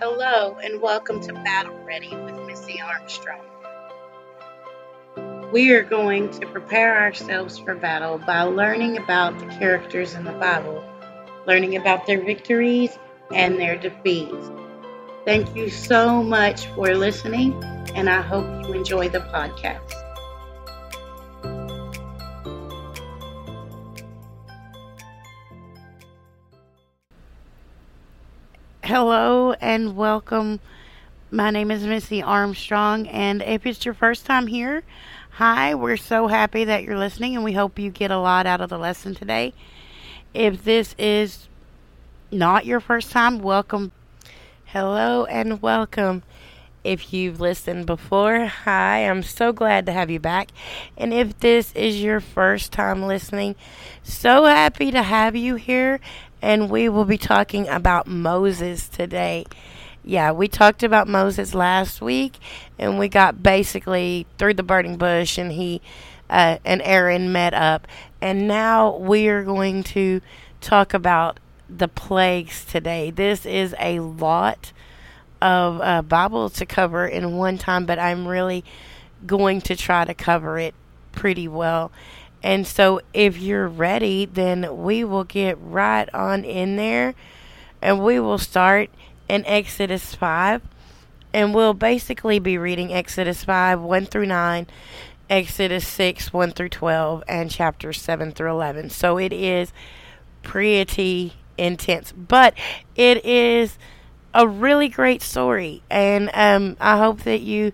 Hello and welcome to Battle Ready with Missy Armstrong. We are going to prepare ourselves for battle by learning about the characters in the Bible, learning about their victories and their defeats. Thank you so much for listening, and I hope you enjoy the podcast. Hello and welcome. My name is Missy Armstrong, and if it's your first time here, hi, we're so happy that you're listening, and we hope you get a lot out of the lesson today. If this is not your first time, welcome. Hello and welcome. If you've listened before, hi, I'm so glad to have you back. And if this is your first time listening, so happy to have you here and we will be talking about Moses today. Yeah, we talked about Moses last week, and we got basically through the burning bush, and he uh, and Aaron met up, and now we are going to talk about the plagues today. This is a lot of uh, Bible to cover in one time, but I'm really going to try to cover it pretty well. And so, if you're ready, then we will get right on in there and we will start in Exodus 5. And we'll basically be reading Exodus 5 1 through 9, Exodus 6 1 through 12, and chapters 7 through 11. So, it is pretty intense, but it is a really great story. And um, I hope that you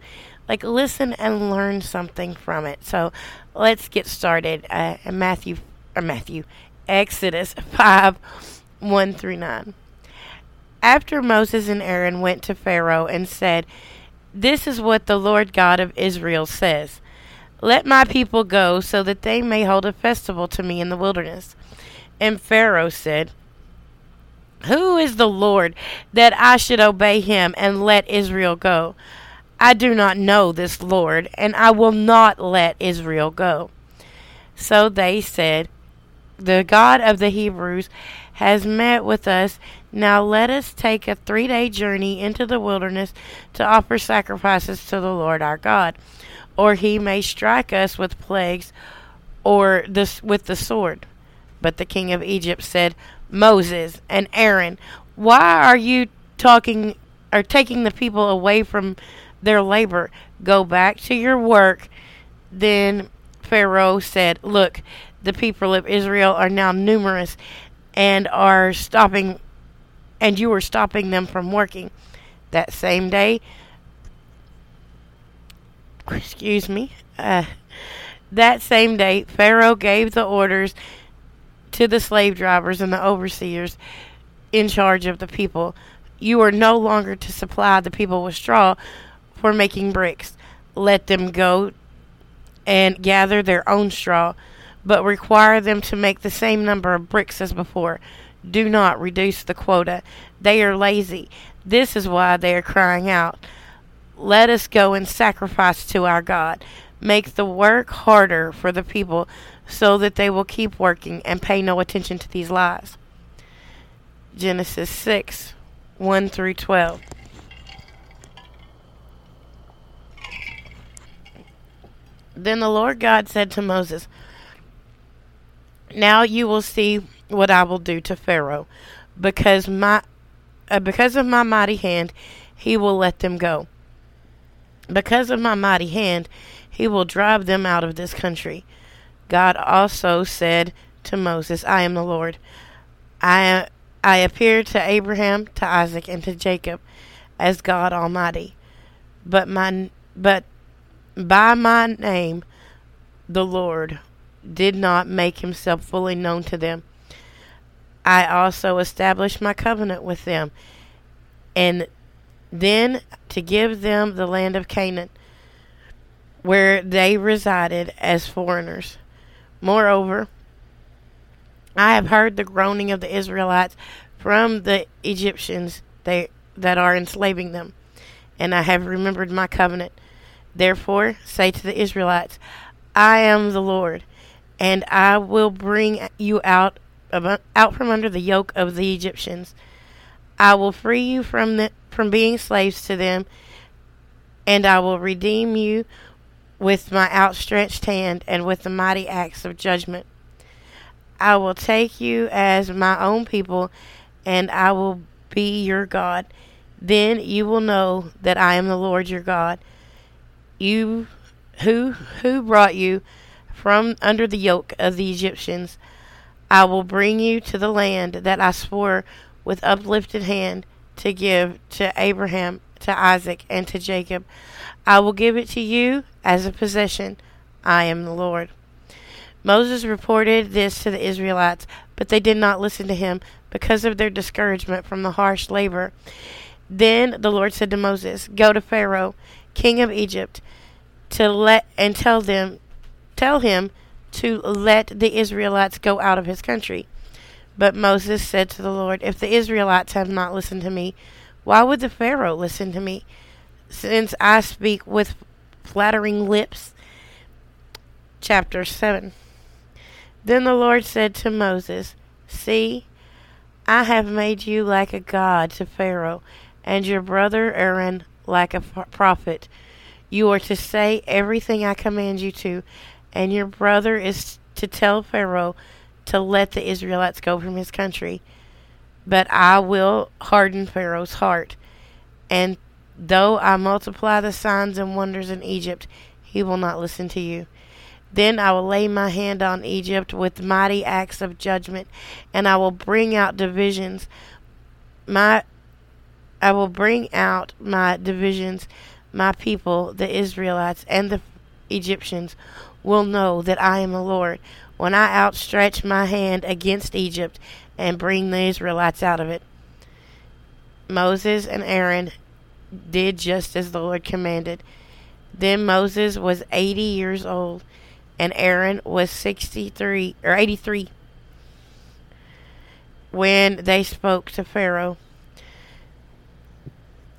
like listen and learn something from it. So let's get started. Uh, Matthew or Matthew, Exodus five one through nine. After Moses and Aaron went to Pharaoh and said, "This is what the Lord God of Israel says." Let my people go so that they may hold a festival to me in the wilderness. And Pharaoh said, Who is the Lord that I should obey him and let Israel go? I do not know this Lord, and I will not let Israel go. So they said, The God of the Hebrews has met with us. Now let us take a three day journey into the wilderness to offer sacrifices to the Lord our God, or he may strike us with plagues or with the sword. But the king of Egypt said, Moses and Aaron, why are you talking or taking the people away from their labor. Go back to your work. Then Pharaoh said, Look, the people of Israel are now numerous and are stopping, and you are stopping them from working. That same day, excuse me, uh, that same day, Pharaoh gave the orders to the slave drivers and the overseers in charge of the people. You are no longer to supply the people with straw, for making bricks. Let them go and gather their own straw, but require them to make the same number of bricks as before. Do not reduce the quota. They are lazy. This is why they are crying out. Let us go and sacrifice to our God. Make the work harder for the people so that they will keep working and pay no attention to these lies. Genesis 6 1 through 12. Then the Lord God said to Moses, Now you will see what I will do to Pharaoh, because my uh, because of my mighty hand, he will let them go. Because of my mighty hand, he will drive them out of this country. God also said to Moses, I am the Lord. I I appeared to Abraham, to Isaac, and to Jacob as God Almighty. But my but by my name, the Lord did not make himself fully known to them. I also established my covenant with them, and then to give them the land of Canaan, where they resided as foreigners. Moreover, I have heard the groaning of the Israelites from the Egyptians they, that are enslaving them, and I have remembered my covenant Therefore, say to the Israelites, I am the Lord, and I will bring you out out from under the yoke of the Egyptians. I will free you from the from being slaves to them, and I will redeem you with my outstretched hand and with the mighty acts of judgment. I will take you as my own people, and I will be your God. Then you will know that I am the Lord your God. You who who brought you from under the yoke of the Egyptians. I will bring you to the land that I swore with uplifted hand to give to Abraham, to Isaac, and to Jacob. I will give it to you as a possession. I am the Lord. Moses reported this to the Israelites, but they did not listen to him because of their discouragement from the harsh labor. Then the Lord said to Moses, Go to Pharaoh, king of Egypt, to let and tell them tell him to let the Israelites go out of his country. But Moses said to the Lord, If the Israelites have not listened to me, why would the Pharaoh listen to me? Since I speak with flattering lips. Chapter 7. Then the Lord said to Moses, See, I have made you like a god to Pharaoh, and your brother Aaron like a prophet. You are to say everything I command you to, and your brother is to tell Pharaoh to let the Israelites go from his country. But I will harden Pharaoh's heart, and though I multiply the signs and wonders in Egypt, he will not listen to you. Then I will lay my hand on Egypt with mighty acts of judgment, and I will bring out divisions. My I will bring out my divisions, my people, the Israelites, and the Egyptians will know that I am the Lord when I outstretch my hand against Egypt and bring the Israelites out of it. Moses and Aaron did just as the Lord commanded. Then Moses was 80 years old and Aaron was 63 or 83 when they spoke to Pharaoh.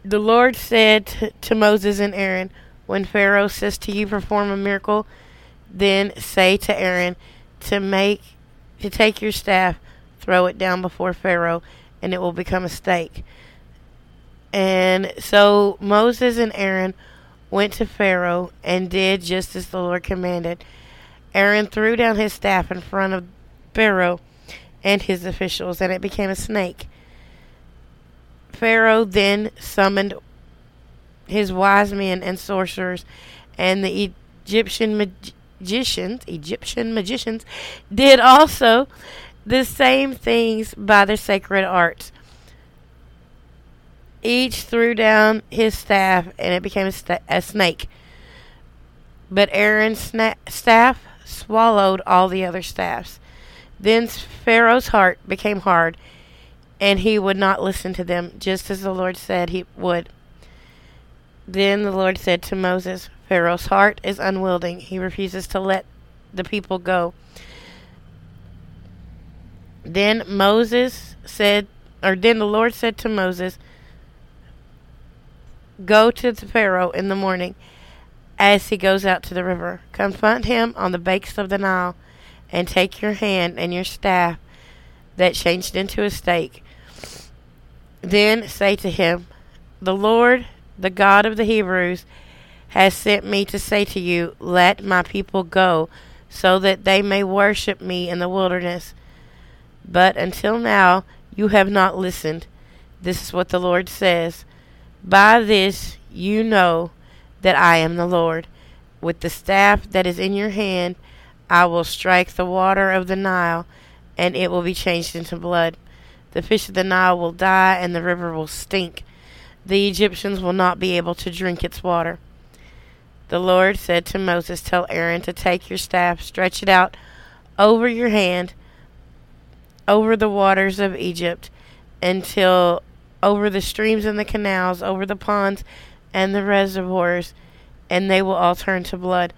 The Lord said to, to Moses and Aaron, When Pharaoh says to you, Perform a miracle, then say to Aaron to make to take your staff, throw it down before Pharaoh, and it will become a stake. And so Moses and Aaron went to Pharaoh and did just as the Lord commanded. Aaron threw down his staff in front of Pharaoh and his officials, and it became a snake. Pharaoh then summoned his wise men and sorcerers, and the Egyptian magicians, Egyptian magicians, did also the same things by their sacred arts. Each threw down his staff, and it became a, sta- a snake. But Aaron's sna- staff swallowed all the other staffs. Then Pharaoh's heart became hard, and he would not listen to them, just as the Lord said he would. Then the Lord said to Moses, Pharaoh's heart is unwilling. He refuses to let the people go. Then Moses said, or then the Lord said to Moses, Go to the Pharaoh in the morning as he goes out to the river. Confront him on the banks of the Nile, and take your hand and your staff that changed into a stake. Then say to him, The Lord, the God of the Hebrews, has sent me to say to you, Let my people go, so that they may worship me in the wilderness. But until now you have not listened. This is what the Lord says. By this you know that I am the Lord. With the staff that is in your hand, I will strike the water of the Nile, and it will be changed into blood. The fish of the Nile will die, and the river will stink. The Egyptians will not be able to drink its water. The Lord said to Moses, Tell Aaron to take your staff, stretch it out over your hand, over the waters of Egypt, until over the streams and the canals, over the ponds and the reservoirs, and they will all turn to blood.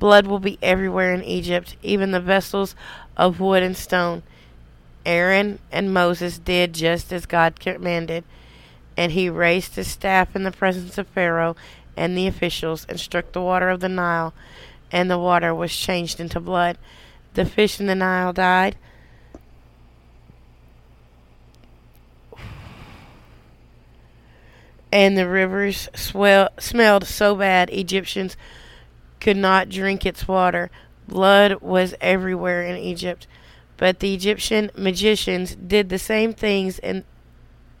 Blood will be everywhere in Egypt, even the vessels of wood and stone. Aaron and Moses did just as God commanded, and he raised his staff in the presence of Pharaoh and the officials, and struck the water of the Nile, and the water was changed into blood. The fish in the Nile died. and the rivers swell, smelled so bad Egyptians could not drink its water. Blood was everywhere in Egypt. But the Egyptian magicians did the same things in,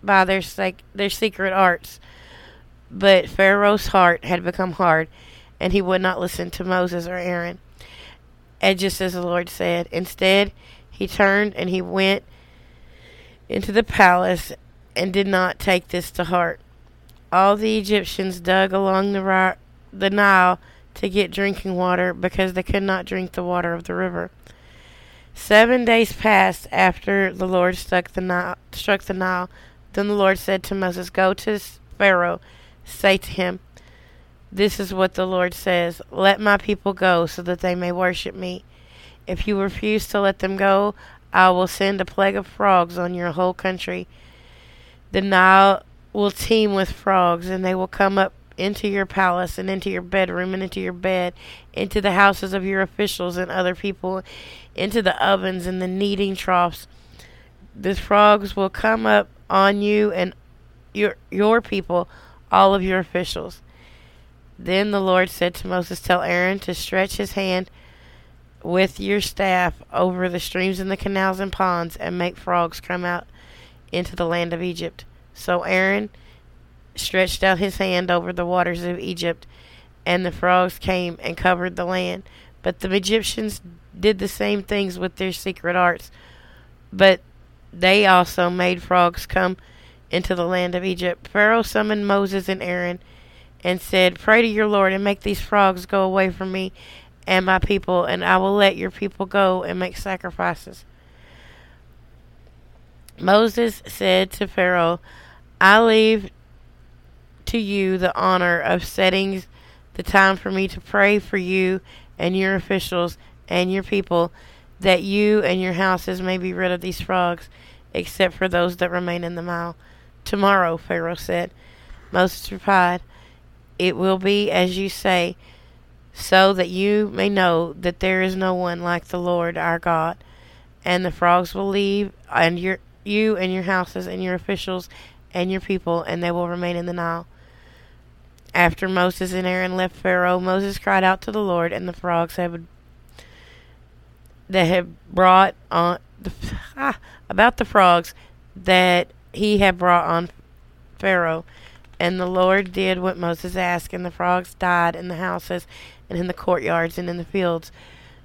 by their, their secret arts. But Pharaoh's heart had become hard, and he would not listen to Moses or Aaron. And just as the Lord said, instead he turned and he went into the palace and did not take this to heart. All the Egyptians dug along the, the Nile to get drinking water because they could not drink the water of the river. Seven days passed after the Lord struck the Nile. Struck the Nile. Then the Lord said to Moses, Go to Pharaoh, say to him, This is what the Lord says Let my people go so that they may worship me. If you refuse to let them go, I will send a plague of frogs on your whole country. The Nile will teem with frogs, and they will come up into your palace and into your bedroom and into your bed, into the houses of your officials and other people, into the ovens and the kneading troughs. The frogs will come up on you and your your people, all of your officials. Then the Lord said to Moses, Tell Aaron to stretch his hand with your staff over the streams and the canals and ponds and make frogs come out into the land of Egypt. So Aaron stretched out his hand over the waters of Egypt, and the frogs came and covered the land. But the Egyptians did the same things with their secret arts. But they also made frogs come into the land of Egypt. Pharaoh summoned Moses and Aaron and said, Pray to your Lord and make these frogs go away from me and my people, and I will let your people go and make sacrifices. Moses said to Pharaoh, I leave to you the honor of setting the time for me to pray for you and your officials and your people, that you and your houses may be rid of these frogs, except for those that remain in the Nile. Tomorrow, Pharaoh said. Moses replied, It will be as you say, so that you may know that there is no one like the Lord our God. And the frogs will leave, and your you and your houses and your officials and your people, and they will remain in the Nile. After Moses and Aaron left Pharaoh, Moses cried out to the Lord, and the frogs had that had brought on the, ah, about the frogs that he had brought on Pharaoh. And the Lord did what Moses asked, and the frogs died in the houses and in the courtyards and in the fields,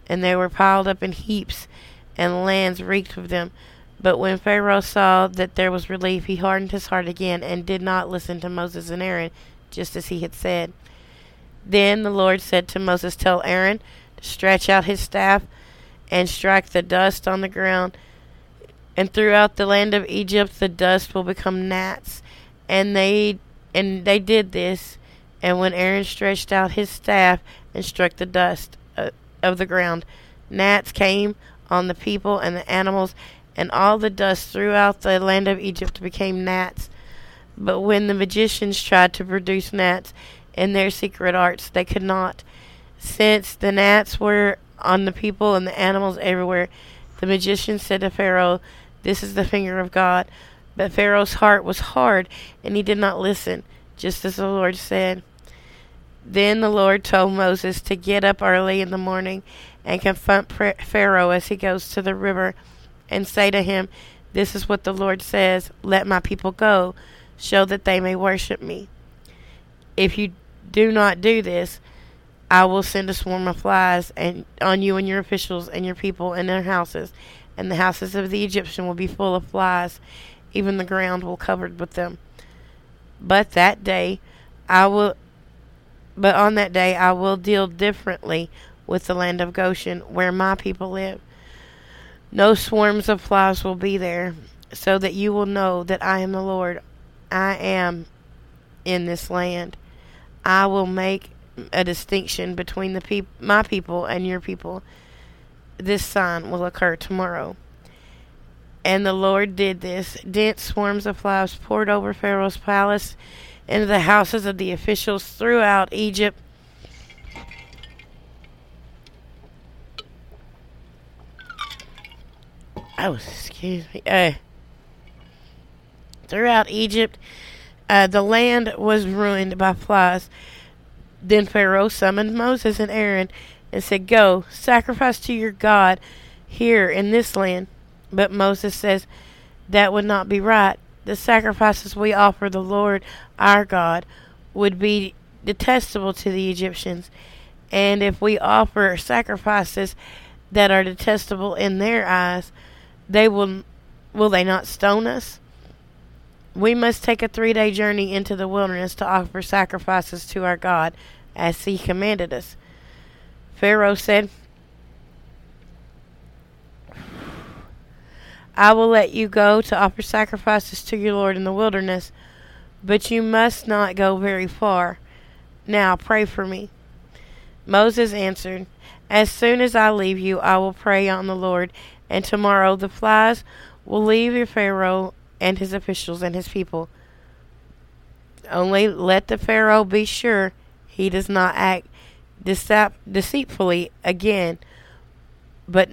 and they were piled up in heaps, and lands reeked with them. But when Pharaoh saw that there was relief, he hardened his heart again and did not listen to Moses and Aaron, just as he had said. Then the Lord said to Moses, Tell Aaron to stretch out his staff and strike the dust on the ground. And throughout the land of Egypt the dust will become gnats. And they and they did this. And when Aaron stretched out his staff and struck the dust uh, of the ground, gnats came on the people and the animals and all the dust throughout the land of Egypt became gnats. But when the magicians tried to produce gnats in their secret arts, they could not. Since the gnats were on the people and the animals everywhere, the magicians said to Pharaoh, This is the finger of God. But Pharaoh's heart was hard, and he did not listen, just as the Lord said. Then the Lord told Moses to get up early in the morning and confront Pharaoh as he goes to the river and say to him, This is what the Lord says Let my people go, so that they may worship me. If you do not do this, I will send a swarm of flies and on you and your officials and your people and their houses, and the houses of the Egyptian will be full of flies, even the ground will covered with them. But that day I will but on that day I will deal differently with the land of Goshen, where my people live. No swarms of flies will be there, so that you will know that I am the Lord. I am in this land. I will make a distinction between the peop- my people and your people. This sign will occur tomorrow. And the Lord did this. Dense swarms of flies poured over Pharaoh's palace into the houses of the officials throughout Egypt Oh, excuse me. Uh, throughout Egypt uh, the land was ruined by flies. Then Pharaoh summoned Moses and Aaron and said, Go, sacrifice to your God here in this land. But Moses says, That would not be right. The sacrifices we offer the Lord our God would be detestable to the Egyptians. And if we offer sacrifices that are detestable in their eyes, they will will they not stone us? We must take a three day journey into the wilderness to offer sacrifices to our God, as he commanded us. Pharaoh said, I will let you go to offer sacrifices to your Lord in the wilderness, but you must not go very far. Now pray for me. Moses answered, As soon as I leave you, I will pray on the Lord, and tomorrow the flies will leave your Pharaoh and his officials and his people. Only let the Pharaoh be sure he does not act deceitfully again, but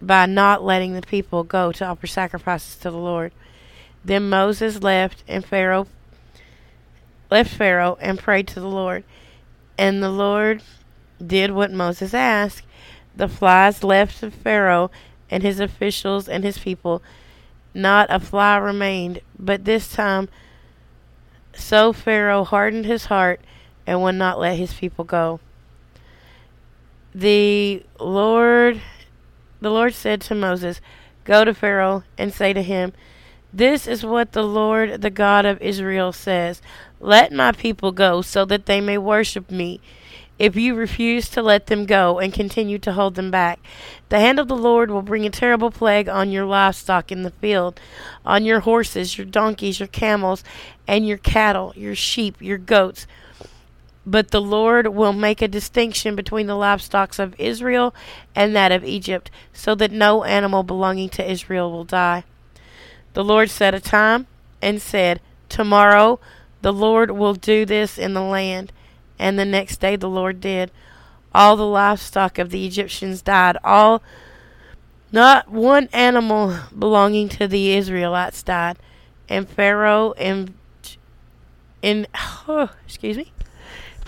by not letting the people go to offer sacrifices to the Lord. Then Moses left and Pharaoh left Pharaoh and prayed to the Lord. And the Lord did what Moses asked. The flies left Pharaoh and his officials and his people. Not a fly remained, but this time so Pharaoh hardened his heart and would not let his people go. The Lord the Lord said to Moses, Go to Pharaoh and say to him, This is what the Lord, the God of Israel, says Let my people go, so that they may worship me. If you refuse to let them go and continue to hold them back, the hand of the Lord will bring a terrible plague on your livestock in the field, on your horses, your donkeys, your camels, and your cattle, your sheep, your goats but the Lord will make a distinction between the livestock of Israel and that of Egypt, so that no animal belonging to Israel will die. The Lord set a time and said, Tomorrow the Lord will do this in the land. And the next day the Lord did. All the livestock of the Egyptians died, all not one animal belonging to the Israelites died. And Pharaoh and in oh, excuse me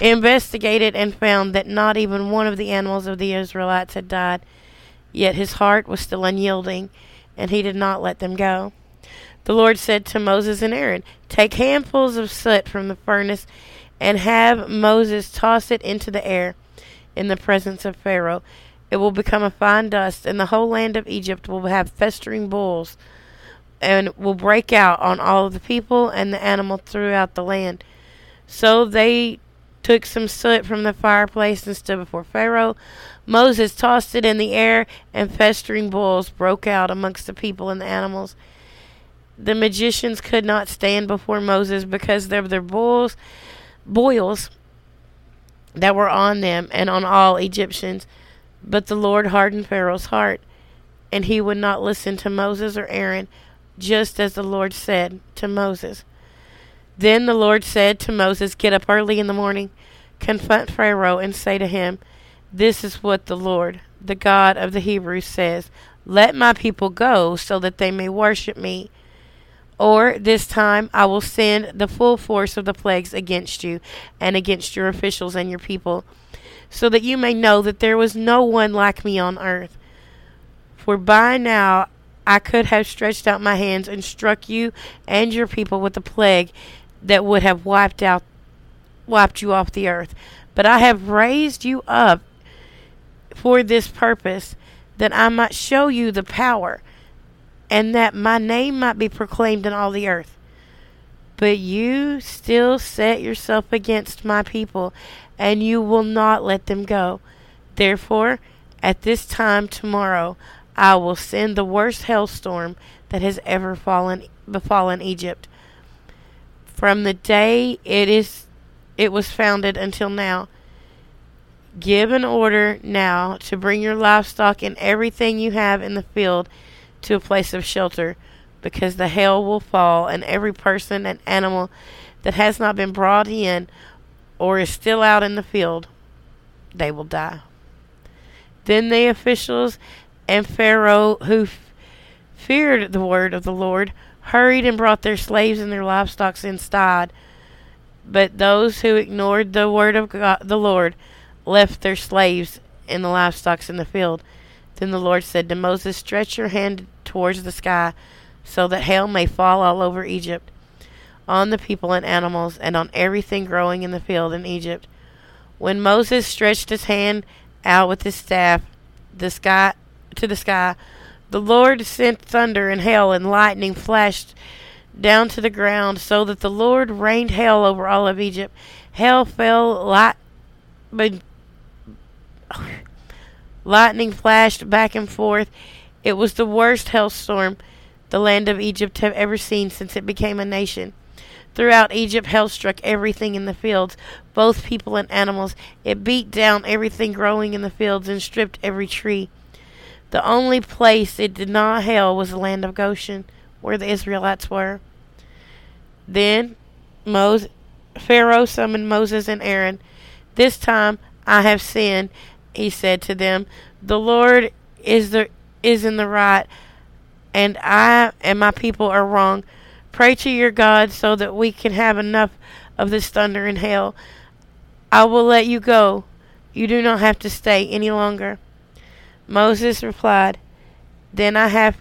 investigated and found that not even one of the animals of the Israelites had died. Yet his heart was still unyielding, and he did not let them go. The Lord said to Moses and Aaron, Take handfuls of soot from the furnace, and have Moses toss it into the air in the presence of Pharaoh. It will become a fine dust, and the whole land of Egypt will have festering boils, and will break out on all of the people and the animals throughout the land. So they took some soot from the fireplace and stood before Pharaoh. Moses tossed it in the air, and festering boils broke out amongst the people and the animals. The magicians could not stand before Moses because of their boils, boils that were on them and on all Egyptians. But the Lord hardened Pharaoh's heart, and he would not listen to Moses or Aaron, just as the Lord said to Moses. Then the Lord said to Moses, Get up early in the morning, confront Pharaoh, and say to him, This is what the Lord, the God of the Hebrews, says Let my people go, so that they may worship me. Or this time I will send the full force of the plagues against you, and against your officials and your people, so that you may know that there was no one like me on earth. For by now I could have stretched out my hands and struck you and your people with a plague that would have wiped out wiped you off the earth. But I have raised you up for this purpose, that I might show you the power, and that my name might be proclaimed in all the earth. But you still set yourself against my people, and you will not let them go. Therefore, at this time tomorrow, I will send the worst hailstorm that has ever fallen befallen Egypt from the day it is it was founded until now. Give an order now to bring your livestock and everything you have in the field to a place of shelter, because the hail will fall, and every person and animal that has not been brought in or is still out in the field, they will die. Then the officials and Pharaoh who f- feared the word of the Lord hurried and brought their slaves and their livestock inside. But those who ignored the word of God, the Lord left their slaves and the livestock in the field. Then the Lord said to Moses, Stretch your hand towards the sky, so that hail may fall all over Egypt, on the people and animals, and on everything growing in the field in Egypt. When Moses stretched his hand out with his staff, the sky to the sky, the Lord sent thunder and hail, and lightning flashed down to the ground, so that the Lord rained hail over all of Egypt. Hail fell, light, but lightning flashed back and forth. It was the worst hailstorm the land of Egypt have ever seen since it became a nation. Throughout Egypt, hail struck everything in the fields, both people and animals. It beat down everything growing in the fields and stripped every tree. The only place it did not hail was the land of Goshen, where the Israelites were. Then Moses, Pharaoh summoned Moses and Aaron. This time I have sinned, he said to them. The Lord is the is in the right, and I and my people are wrong. Pray to your God so that we can have enough of this thunder and hail. I will let you go. You do not have to stay any longer. Moses replied, Then I have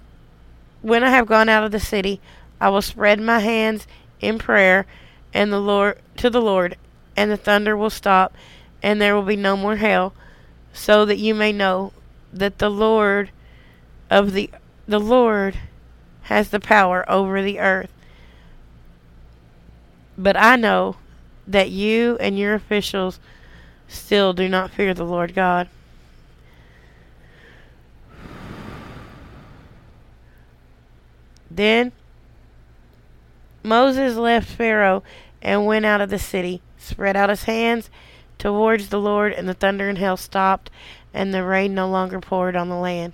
when I have gone out of the city, I will spread my hands in prayer and the Lord to the Lord, and the thunder will stop, and there will be no more hail, so that you may know that the Lord of the the Lord has the power over the earth. But I know that you and your officials still do not fear the Lord God. Then Moses left Pharaoh and went out of the city, spread out his hands towards the Lord, and the thunder and hail stopped, and the rain no longer poured on the land.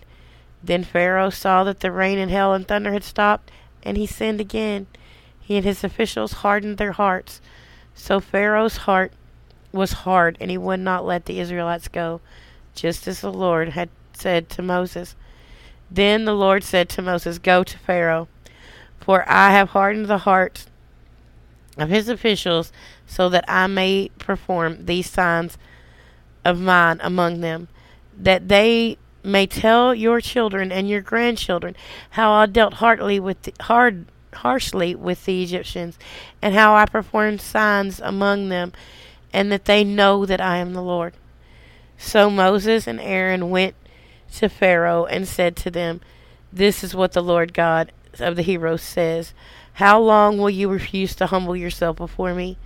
Then Pharaoh saw that the rain and hail and thunder had stopped, and he sinned again. He and his officials hardened their hearts. So Pharaoh's heart was hard, and he would not let the Israelites go, just as the Lord had said to Moses. Then the Lord said to Moses, Go to Pharaoh for I have hardened the hearts of his officials so that I may perform these signs of mine among them, that they may tell your children and your grandchildren how I dealt hardly with the, hard harshly with the Egyptians, and how I performed signs among them, and that they know that I am the Lord. So Moses and Aaron went to Pharaoh and said to them, This is what the Lord God of the Hebrews says, How long will you refuse to humble yourself before me?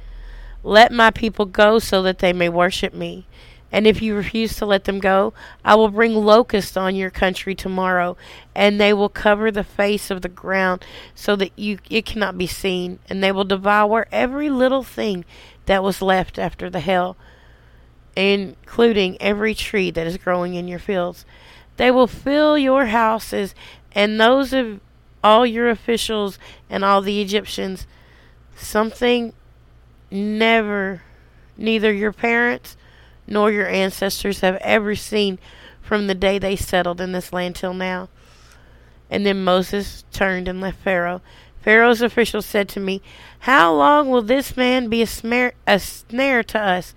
Let my people go so that they may worship me. And if you refuse to let them go, I will bring locusts on your country tomorrow, and they will cover the face of the ground so that you it cannot be seen, and they will devour every little thing that was left after the hail, including every tree that is growing in your fields. They will fill your houses, and those of all your officials and all the Egyptians something never, neither your parents nor your ancestors have ever seen from the day they settled in this land till now. And then Moses turned and left Pharaoh. Pharaoh's officials said to me, How long will this man be a, snare, a snare to us?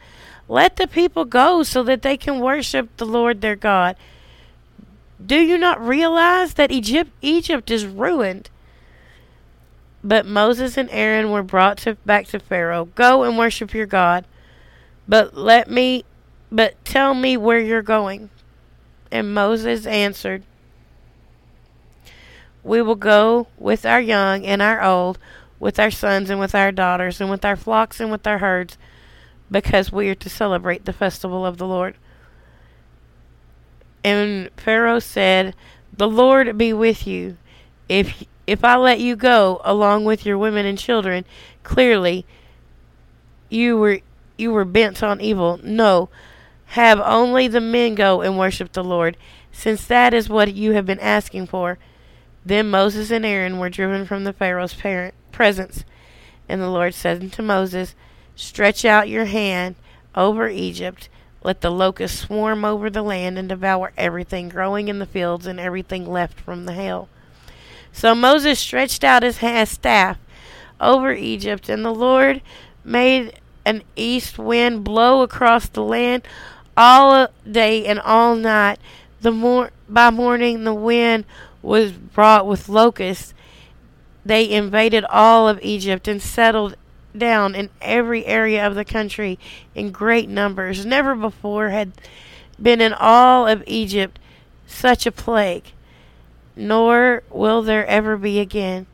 Let the people go so that they can worship the Lord their God. Do you not realize that Egypt, Egypt is ruined? But Moses and Aaron were brought to, back to Pharaoh. Go and worship your God. But let me, but tell me where you're going. And Moses answered, We will go with our young and our old, with our sons and with our daughters, and with our flocks and with our herds, because we are to celebrate the festival of the Lord. And Pharaoh said, The Lord be with you. If if I let you go along with your women and children, clearly you were you were bent on evil. No, have only the men go and worship the Lord, since that is what you have been asking for. Then Moses and Aaron were driven from the Pharaoh's parent presence, and the Lord said unto Moses, Stretch out your hand over Egypt let the locusts swarm over the land and devour everything growing in the fields and everything left from the hail. So Moses stretched out his hand, staff over Egypt, and the Lord made an east wind blow across the land all day and all night. The mor- by morning the wind was brought with locusts. They invaded all of Egypt and settled down in every area of the country in great numbers. Never before had been in all of Egypt such a plague, nor will there ever be again.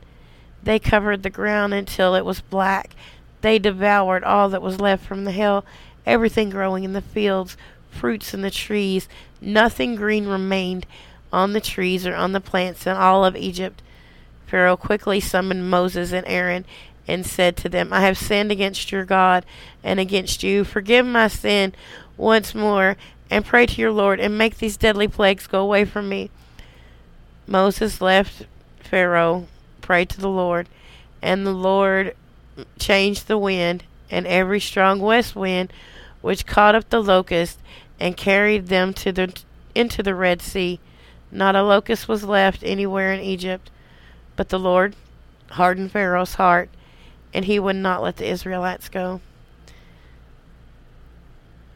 They covered the ground until it was black. They devoured all that was left from the hill, everything growing in the fields, fruits in the trees. Nothing green remained on the trees or on the plants in all of Egypt. Pharaoh quickly summoned Moses and Aaron and said to them, I have sinned against your God and against you. Forgive my sin once more and pray to your Lord and make these deadly plagues go away from me. Moses left Pharaoh, prayed to the Lord, and the Lord changed the wind and every strong west wind which caught up the locusts and carried them to the into the Red Sea. Not a locust was left anywhere in Egypt, but the Lord hardened Pharaoh's heart and he would not let the Israelites go.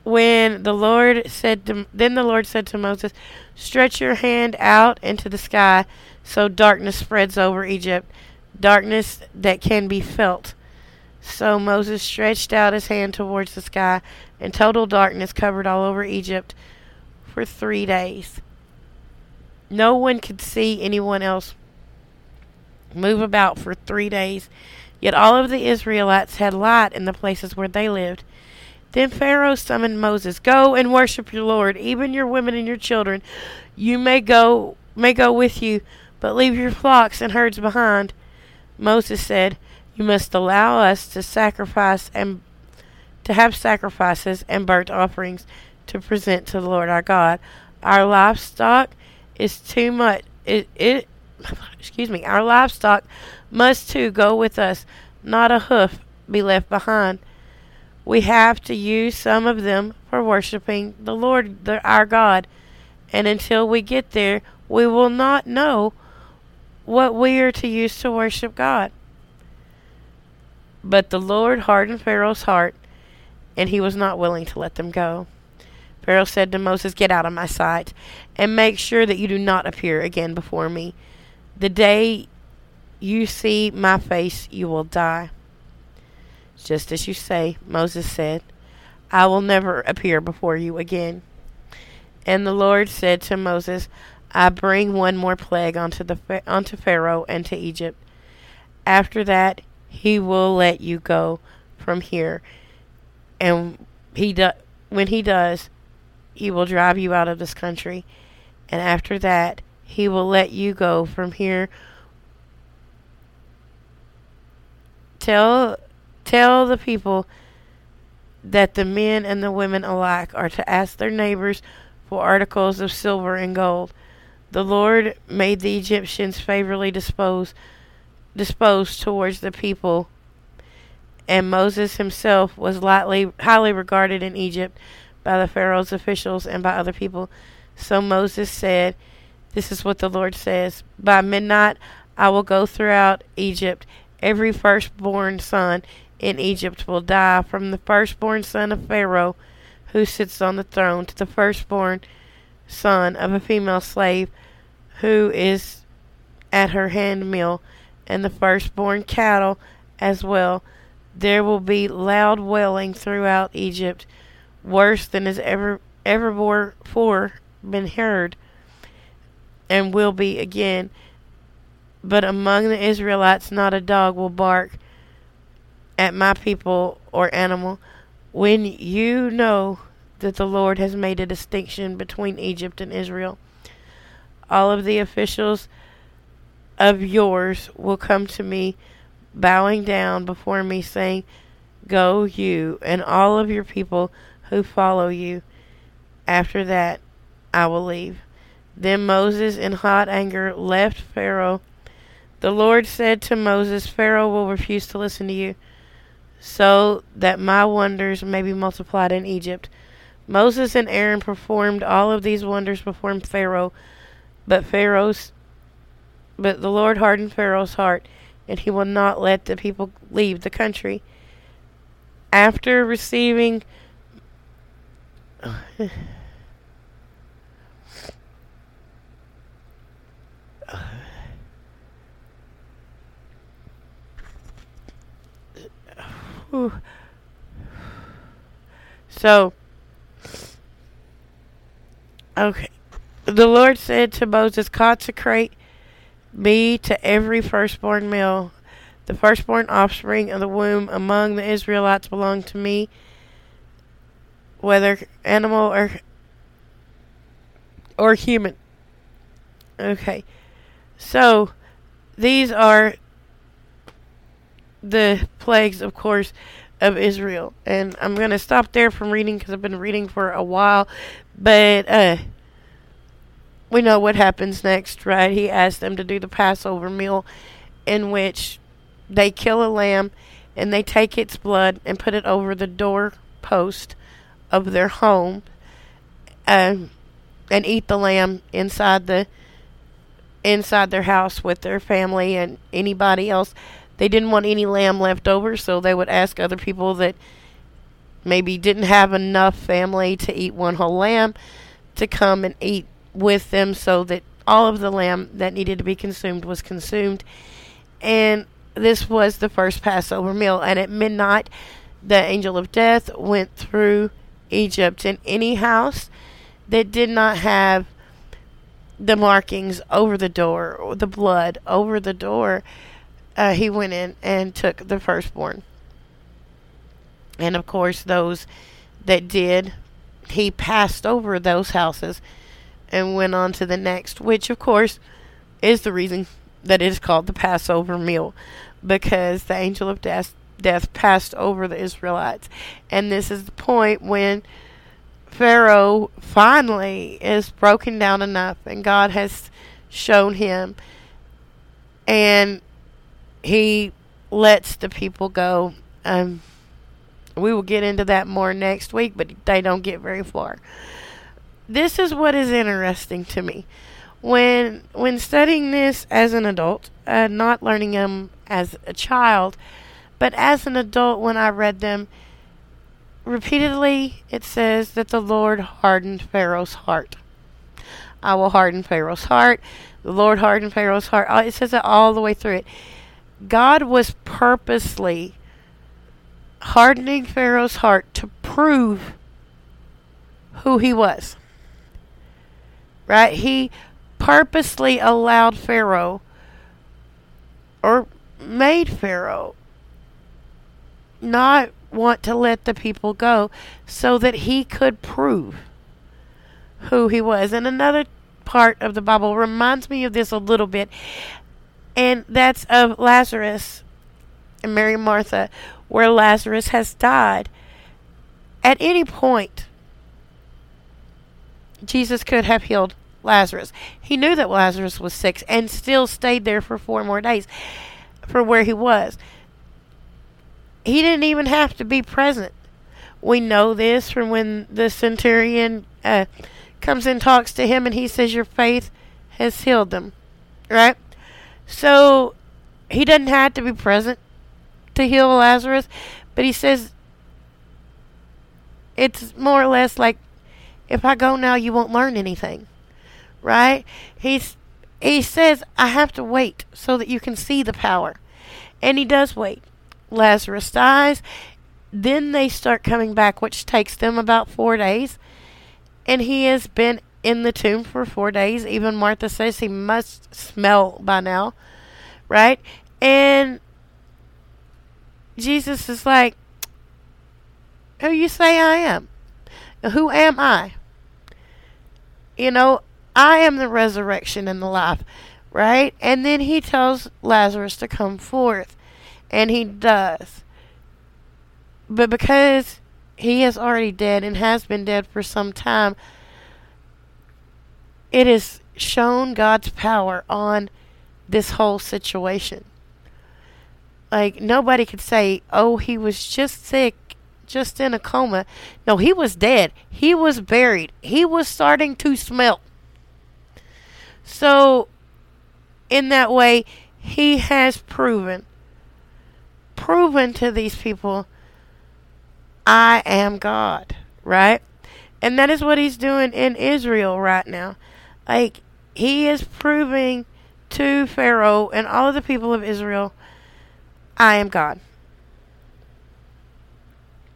When the Lord said to, then the Lord said to Moses, Stretch your hand out into the sky, so darkness spreads over Egypt, darkness that can be felt. So Moses stretched out his hand towards the sky, and total darkness covered all over Egypt for three days. No one could see anyone else move about for three days. Yet all of the Israelites had light in the places where they lived. Then Pharaoh summoned Moses, Go and worship your Lord, even your women and your children. You may go may go with you, but leave your flocks and herds behind. Moses said, You must allow us to sacrifice and to have sacrifices and burnt offerings to present to the Lord our God. Our livestock is too much it, it excuse me, our livestock must too go with us, not a hoof be left behind. We have to use some of them for worshiping the Lord the, our God, and until we get there, we will not know what we are to use to worship God. But the Lord hardened Pharaoh's heart, and he was not willing to let them go. Pharaoh said to Moses, Get out of my sight, and make sure that you do not appear again before me. The day you see my face, you will die. Just as you say, Moses said, I will never appear before you again. And the Lord said to Moses, I bring one more plague onto the onto Pharaoh and to Egypt. After that, he will let you go from here, and he do, when he does, he will drive you out of this country. And after that, he will let you go from here Tell tell the people that the men and the women alike are to ask their neighbors for articles of silver and gold. The Lord made the Egyptians favorably disposed disposed towards the people, and Moses himself was lightly, highly regarded in Egypt by the Pharaoh's officials and by other people. So Moses said, This is what the Lord says. By midnight I will go throughout Egypt. Every firstborn son in Egypt will die, from the firstborn son of Pharaoh, who sits on the throne, to the firstborn son of a female slave who is at her handmill, and the firstborn cattle as well. There will be loud wailing throughout Egypt, worse than has ever ever before been heard, and will be again but among the Israelites not a dog will bark at my people or animal. When you know that the Lord has made a distinction between Egypt and Israel, all of the officials of yours will come to me, bowing down before me, saying, Go you and all of your people who follow you. After that, I will leave. Then Moses, in hot anger, left Pharaoh the Lord said to Moses, Pharaoh will refuse to listen to you, so that my wonders may be multiplied in Egypt. Moses and Aaron performed all of these wonders before Pharaoh, but Pharaoh's But the Lord hardened Pharaoh's heart, and he will not let the people leave the country. After receiving So, okay. The Lord said to Moses, Consecrate me to every firstborn male. The firstborn offspring of the womb among the Israelites belong to me, whether animal or or human. Okay. So, these are the plagues, of course, of Israel. And I'm going to stop there from reading because I've been reading for a while. But uh, we know what happens next, right? He asked them to do the Passover meal in which they kill a lamb and they take its blood and put it over the doorpost of their home um, and eat the lamb inside the inside their house with their family and anybody else they didn't want any lamb left over, so they would ask other people that maybe didn't have enough family to eat one whole lamb to come and eat with them so that all of the lamb that needed to be consumed was consumed. And this was the first Passover meal. And at midnight, the angel of death went through Egypt. And any house that did not have the markings over the door, or the blood over the door, uh, he went in and took the firstborn. And of course, those that did, he passed over those houses and went on to the next, which of course is the reason that it is called the Passover meal, because the angel of death, death passed over the Israelites. And this is the point when Pharaoh finally is broken down enough and God has shown him and he lets the people go. Um, we will get into that more next week, but they don't get very far. This is what is interesting to me. When when studying this as an adult, uh, not learning them as a child, but as an adult when I read them, repeatedly it says that the Lord hardened Pharaoh's heart. I will harden Pharaoh's heart. The Lord hardened Pharaoh's heart. Uh, it says it all the way through it. God was purposely hardening Pharaoh's heart to prove who he was. Right? He purposely allowed Pharaoh or made Pharaoh not want to let the people go so that he could prove who he was. And another part of the Bible reminds me of this a little bit and that's of Lazarus and Mary Martha, where Lazarus has died. At any point, Jesus could have healed Lazarus. He knew that Lazarus was sick and still stayed there for four more days for where he was. He didn't even have to be present. We know this from when the centurion uh, comes and talks to him and he says, Your faith has healed them. Right? So he doesn't have to be present to heal Lazarus, but he says it's more or less like if I go now, you won't learn anything, right? He's he says I have to wait so that you can see the power, and he does wait. Lazarus dies, then they start coming back, which takes them about four days, and he has been in the tomb for four days. Even Martha says he must smell by now, right? And Jesus is like, Who you say I am? Who am I? You know, I am the resurrection and the life, right? And then he tells Lazarus to come forth, and he does. But because he is already dead and has been dead for some time, it has shown God's power on this whole situation. Like, nobody could say, oh, he was just sick, just in a coma. No, he was dead. He was buried. He was starting to smell. So, in that way, he has proven, proven to these people, I am God, right? And that is what he's doing in Israel right now. Like, he is proving to Pharaoh and all of the people of Israel, I am God.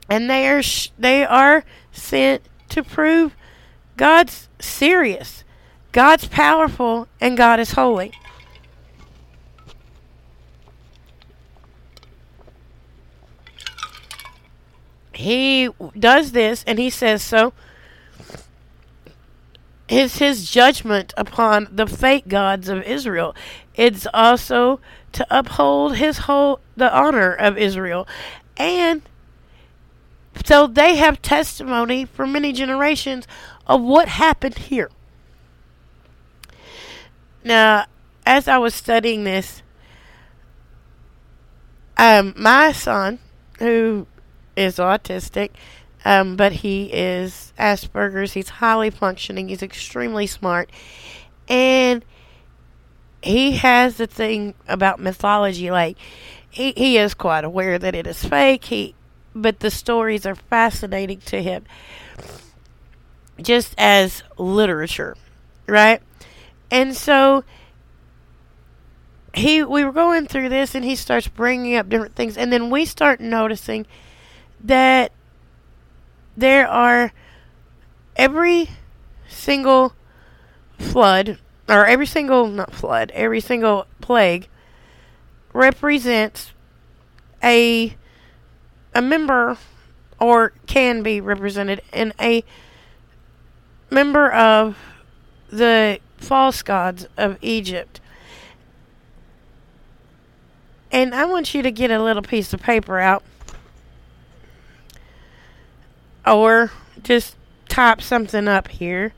And they are sh- they are sent to prove God's serious, God's powerful, and God is holy. He does this and he says so is his judgment upon the fake gods of Israel. It's also to uphold his whole the honor of Israel. And so they have testimony for many generations of what happened here. Now, as I was studying this, um, my son, who is autistic, um, but he is Asperger's. He's highly functioning. He's extremely smart. And he has the thing about mythology. Like, he, he is quite aware that it is fake. He, but the stories are fascinating to him. Just as literature, right? And so he we were going through this and he starts bringing up different things and then we start noticing that there are every single flood, or every single, not flood, every single plague represents a a member or can be represented in a member of the false gods of Egypt. And I want you to get a little piece of paper out or just type something up here.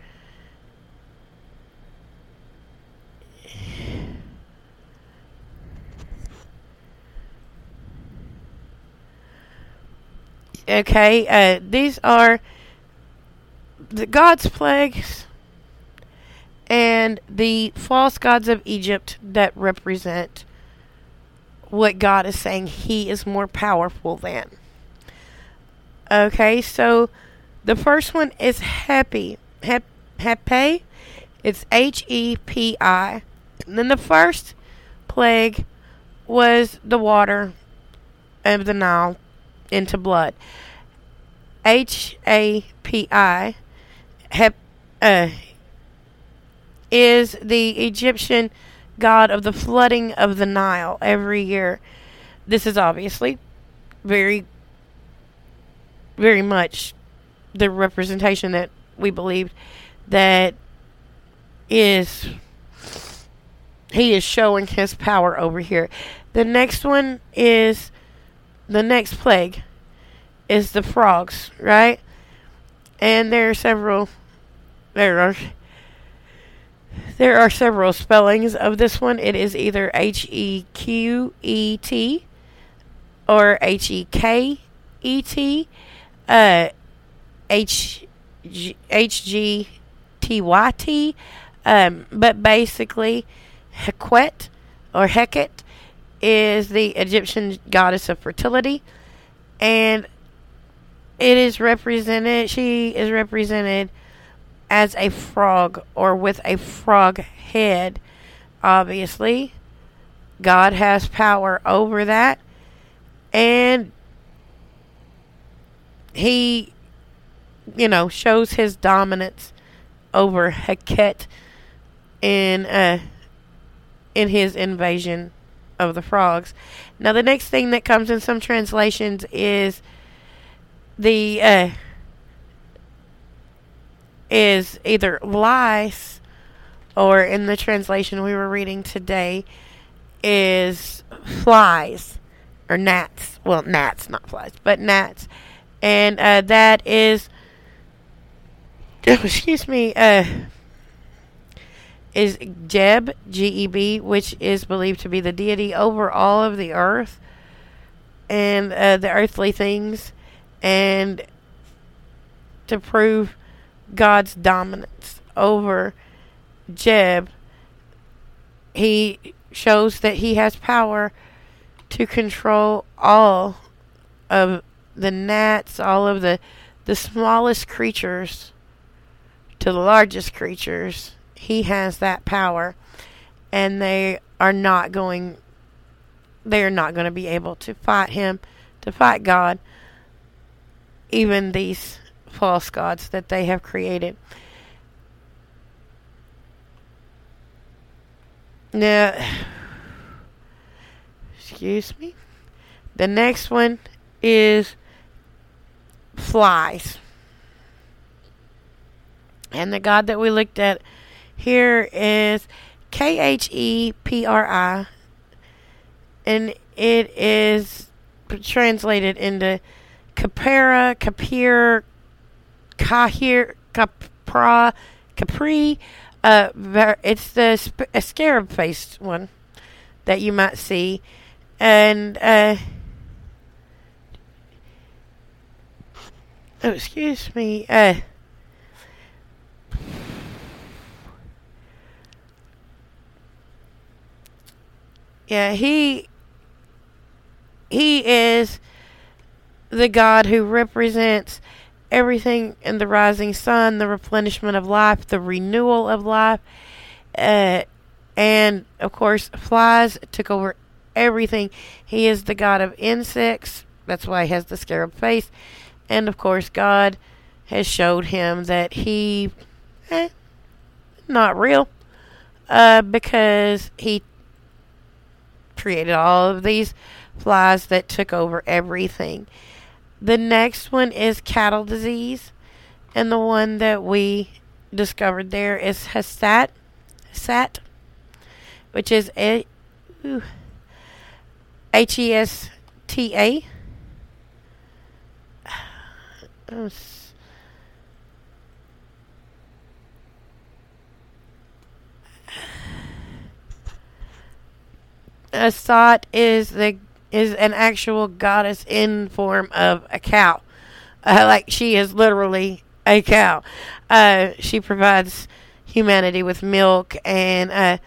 Okay, uh, these are the God's plagues and the false gods of Egypt that represent what God is saying He is more powerful than. Okay, so the first one is Hapi. Hep, Hepi. It's H E P I. And then the first plague was the water of the Nile into blood. H A P I. Hep, uh, is the Egyptian god of the flooding of the Nile every year. This is obviously very very much the representation that we believed that is he is showing his power over here. The next one is the next plague is the frogs, right? And there are several there are there are several spellings of this one. It is either H E Q E T or H E K E T uh, H H G T Y T, um, but basically, Hequet or Heket is the Egyptian goddess of fertility, and it is represented. She is represented as a frog or with a frog head. Obviously, God has power over that, and he, you know, shows his dominance over Heket in uh, in his invasion of the frogs. Now, the next thing that comes in some translations is the uh, is either lice or in the translation we were reading today is flies or gnats. Well, gnats, not flies, but gnats and uh, that is excuse me uh, is Jeb, G E B, which is believed to be the deity over all of the earth and uh, the earthly things, and to prove God's dominance over Jeb, he shows that he has power to control all of the gnats, all of the the smallest creatures to the largest creatures. He has that power and they are not going they are not going to be able to fight him, to fight God, even these false gods that they have created. Now, excuse me. The next one is flies. And the God that we looked at here is K H E P R I. And it is translated into Capera, Capir, Kahir, Capra, Capri. Uh, it's the sp- scarab faced one that you might see. And, uh, oh, excuse me, uh, yeah, he he is the God who represents everything in the rising sun, the replenishment of life, the renewal of life. Uh, and of course, flies took over everything. He is the God of insects. That's why he has the scarab face. And of course, God has showed him that he, eh, not real, uh, because he created all of these flies that took over everything. The next one is cattle disease, and the one that we discovered there is Hasat, Hasat, which is a H E S T A. Oh, Asat is the is an actual goddess in form of a cow. Uh, like she is literally a cow. Uh, she provides humanity with milk and uh,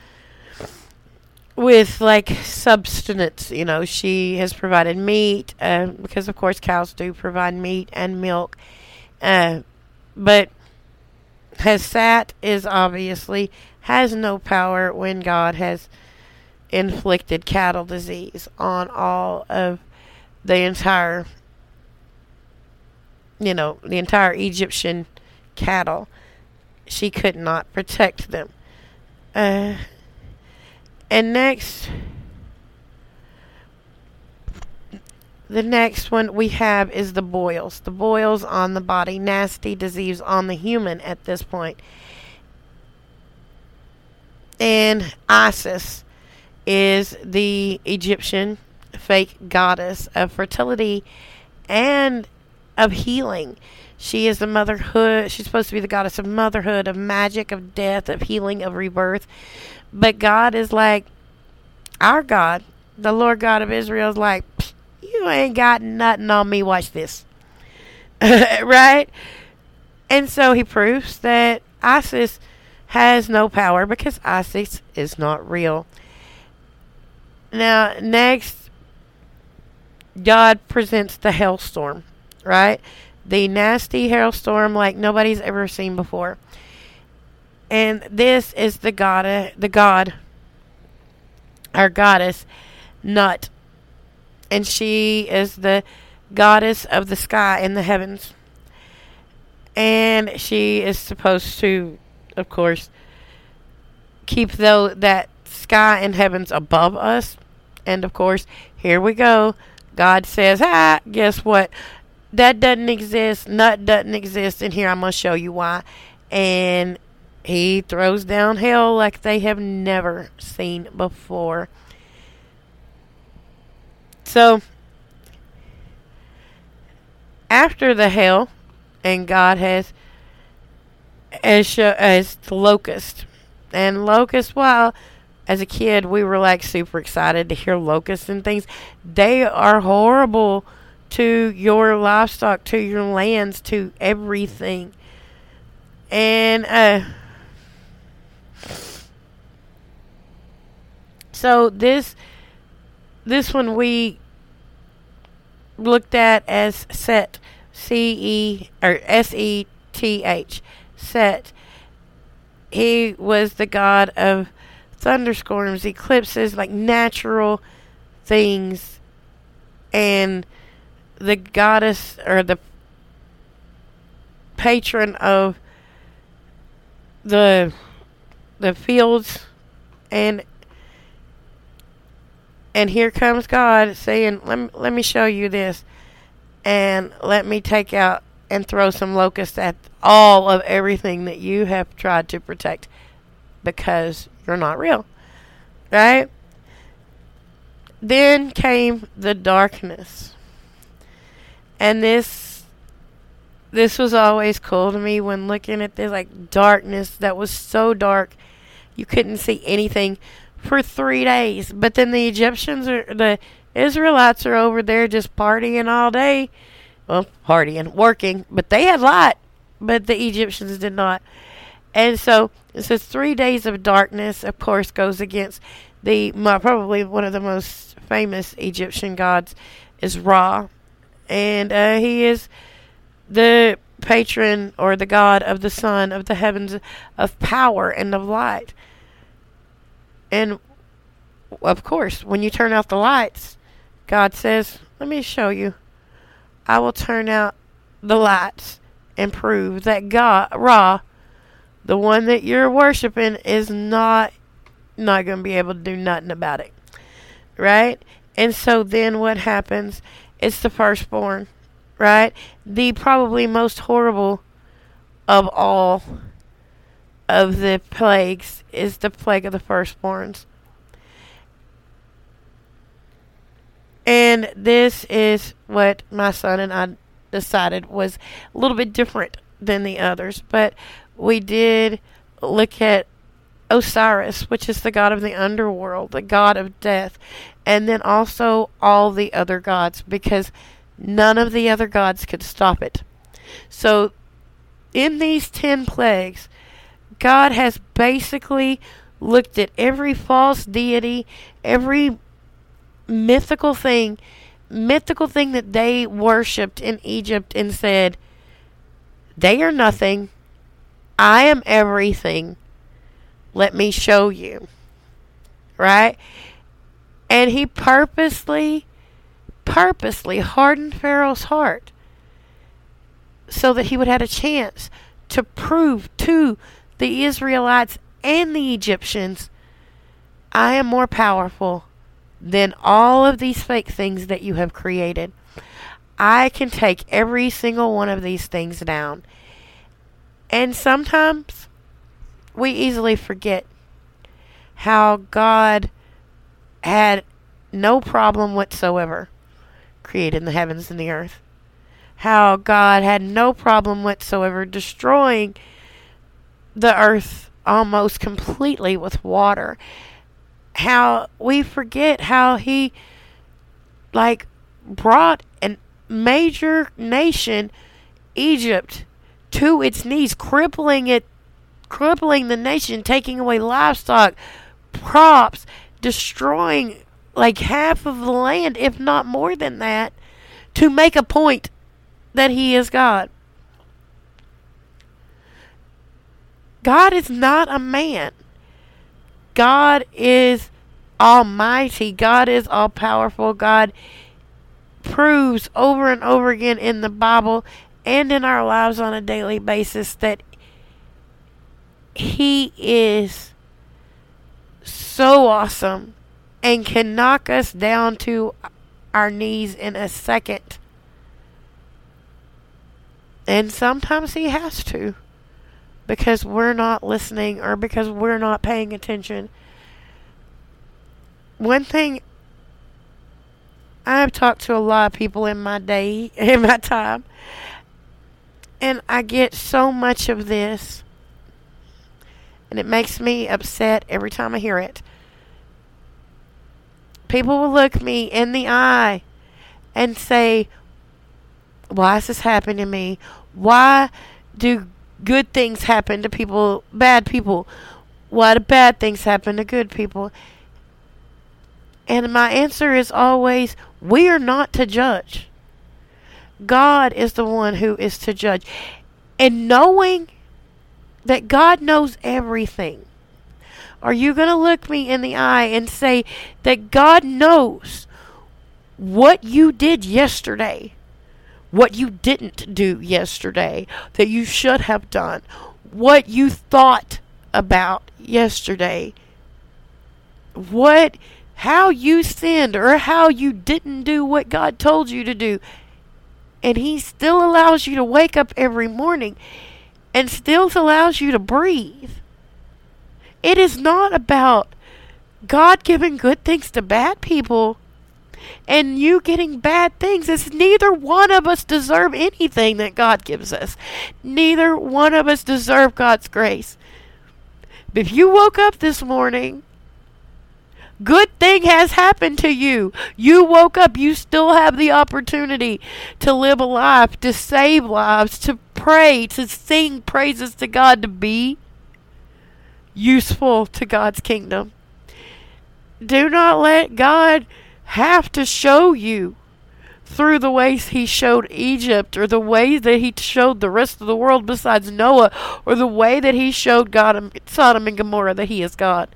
with like substance. You know, she has provided meat uh, because, of course, cows do provide meat and milk. Uh, but Hasat is obviously has no power when God has inflicted cattle disease on all of the entire you know the entire Egyptian cattle. She could not protect them. Uh, and next the next one we have is the boils. The boils on the body nasty disease on the human at this point. And Isis is the Egyptian fake goddess of fertility and of healing. She is the motherhood. She's supposed to be the goddess of motherhood, of magic, of death, of healing, of rebirth. But God is like, our God, the Lord God of Israel, is like, you ain't got nothing on me. Watch this. right? And so he proves that Isis has no power because Isis is not real. Now, next, God presents the hailstorm, right? The nasty hailstorm like nobody's ever seen before. And this is the god, the god, our goddess, Nut. And she is the goddess of the sky and the heavens. And she is supposed to, of course, keep though that sky and heavens above us and of course, here we go. God says, ah, guess what? That doesn't exist. Nut doesn't exist. And here I'm going to show you why. And he throws down hell like they have never seen before. So, after the hell, and God has as, as locust. And locust, well, as a kid, we were like super excited to hear locusts and things. They are horrible to your livestock, to your lands, to everything. And uh So this this one we looked at as Set, C E or S E T H, Set. He was the god of thunderstorms, eclipses, like natural things, and the goddess or the patron of the the fields and and here comes God saying, "Let me, let me show you this, and let me take out and throw some locusts at all of everything that you have tried to protect, because you're not real, right?" Then came the darkness, and this this was always cool to me when looking at this like darkness that was so dark you couldn't see anything for three days. But then the Egyptians are the Israelites are over there just partying all day. Well, partying, working, but they had light, but the Egyptians did not. And so it says three days of darkness, of course, goes against the probably one of the most famous Egyptian gods is Ra, and uh, he is the patron or the god of the sun of the heavens of power and of light. And of course, when you turn out the lights, God says, Let me show you. I will turn out the lights and prove that God, Ra, the one that you're worshiping, is not not going to be able to do nothing about it. Right? And so then what happens? It's the firstborn, right? The probably most horrible of all of the plagues is the plague of the firstborns. And this is what my son and I decided was a little bit different than the others. But we did look at Osiris, which is the god of the underworld, the god of death, and then also all the other gods, because none of the other gods could stop it. So, in these ten plagues, God has basically looked at every false deity, every mythical thing, mythical thing that they worshipped in Egypt and said, They are nothing. I am everything. Let me show you. Right? And he purposely, purposely hardened Pharaoh's heart so that he would have a chance to prove to the Israelites and the Egyptians, I am more powerful than all of these fake things that you have created. I can take every single one of these things down. And sometimes we easily forget how God had no problem whatsoever creating the heavens and the earth. How God had no problem whatsoever destroying the earth almost completely with water. How we forget how he like brought a major nation, Egypt, to its knees, crippling it, crippling the nation, taking away livestock, crops, destroying like half of the land, if not more than that, to make a point that he is God. God is not a man. God is almighty. God is all powerful. God proves over and over again in the Bible and in our lives on a daily basis that He is so awesome and can knock us down to our knees in a second. And sometimes He has to because we're not listening or because we're not paying attention. One thing I've talked to a lot of people in my day, in my time, and I get so much of this, and it makes me upset every time I hear it. People will look me in the eye and say, Why is this happening to me? Why do good things happen to people, bad people? Why do bad things happen to good people? And my answer is always we are not to judge. God is the one who is to judge. And knowing that God knows everything, are you going to look me in the eye and say that God knows what you did yesterday, what you didn't do yesterday, that you should have done, what you thought about yesterday, what how you sinned or how you didn't do what God told you to do. And he still allows you to wake up every morning and still allows you to breathe. It is not about God giving good things to bad people and you getting bad things. It's neither one of us deserve anything that God gives us. Neither one of us deserve God's grace. If you woke up this morning, good thing has happened to you. You woke up, you still have the opportunity to live a life, to save lives, to pray, to sing praises to God, to be useful to God's kingdom. Do not let God have to show you through the ways he showed Egypt or the way that he showed the rest of the world besides Noah or the way that he showed God Sodom and Gomorrah that he is God.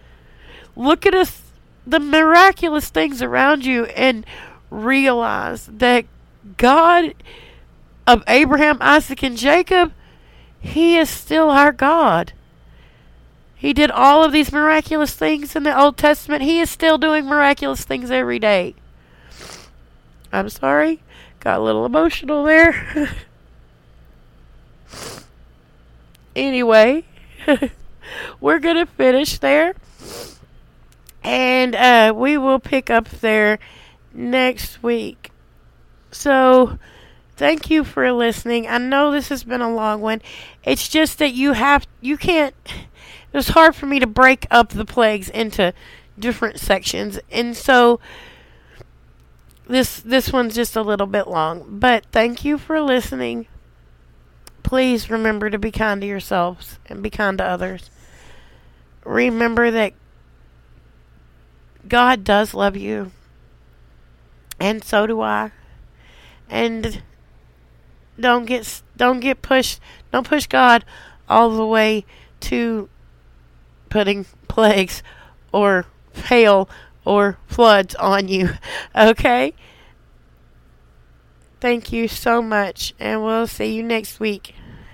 Look at us the miraculous things around you and realize that God of Abraham, Isaac and Jacob, he is still our God. He did all of these miraculous things in the Old Testament. He is still doing miraculous things every day. I'm sorry. Got a little emotional there. anyway, we're going to finish there. And uh, we will pick up there next week. So, thank you for listening. I know this has been a long one. It's just that you have, you can't it's hard for me to break up the plagues into different sections. And so this this one's just a little bit long. But thank you for listening. Please remember to be kind to yourselves and be kind to others. Remember that God does love you. And so do I. And don't get don't get pushed don't push God all the way to putting plagues or hail or floods on you. Okay? Thank you so much, and we'll see you next week.